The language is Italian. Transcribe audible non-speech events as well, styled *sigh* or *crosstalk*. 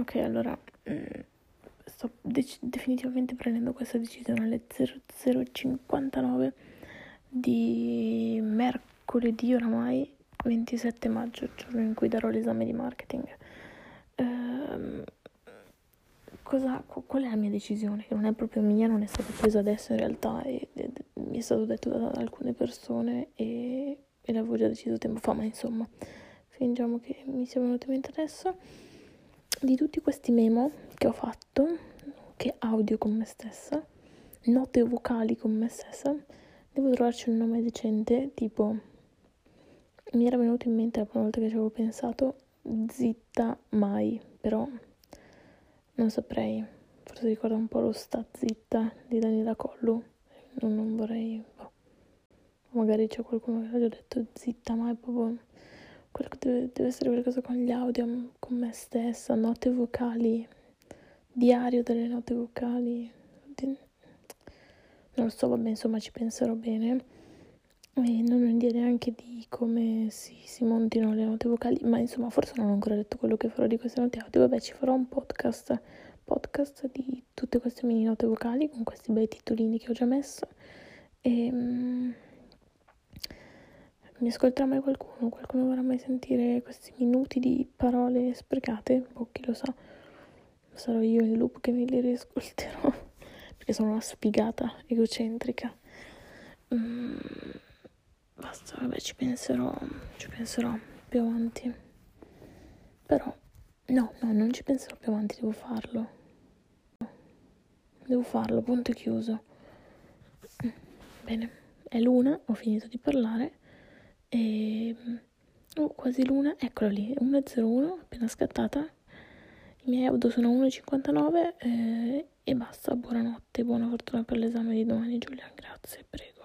Ok, allora mm, sto dec- definitivamente prendendo questa decisione alle 00.59 di mercoledì oramai 27 maggio, giorno in cui darò l'esame di marketing. Ehm, cosa, qual è la mia decisione? Che non è proprio mia, non è stata presa adesso in realtà, e, e, mi è stato detto da, da alcune persone e, e l'avevo già deciso tempo fa, ma insomma, fingiamo che mi sia venuto in mente adesso. Di tutti questi memo che ho fatto, che audio con me stessa, note vocali con me stessa, devo trovarci un nome decente, tipo mi era venuto in mente la prima volta che ci avevo pensato zitta mai, però non saprei, forse ricorda un po' lo sta zitta di Daniela Collu, non, non vorrei, boh. magari c'è qualcuno che ha già detto zitta mai, proprio, deve, deve essere qualcosa con gli audio, con me stessa, note vocali, diario delle note vocali, non lo so, vabbè, insomma ci penserò bene. E non ho idea neanche di come si, si, montino le note vocali, ma insomma forse non ho ancora detto quello che farò di queste note audio, vabbè ci farò un podcast, podcast di tutte queste mini note vocali con questi bei titolini che ho già messo. E um, mi ascolterà mai qualcuno, qualcuno vorrà mai sentire questi minuti di parole sprecate, boh chi lo sa, sarò io in loop che me li riascolterò *laughs* perché sono una sfigata egocentrica. Mm basta, vabbè, ci penserò, ci penserò più avanti. Però, no, no, non ci penserò più avanti, devo farlo. Devo farlo, punto chiuso. Bene, è l'una, ho finito di parlare e... Oh, quasi l'una, eccola lì, 1.01, appena scattata. I miei audio sono 1.59 eh, e basta, buonanotte, buona fortuna per l'esame di domani Giulia, grazie, prego.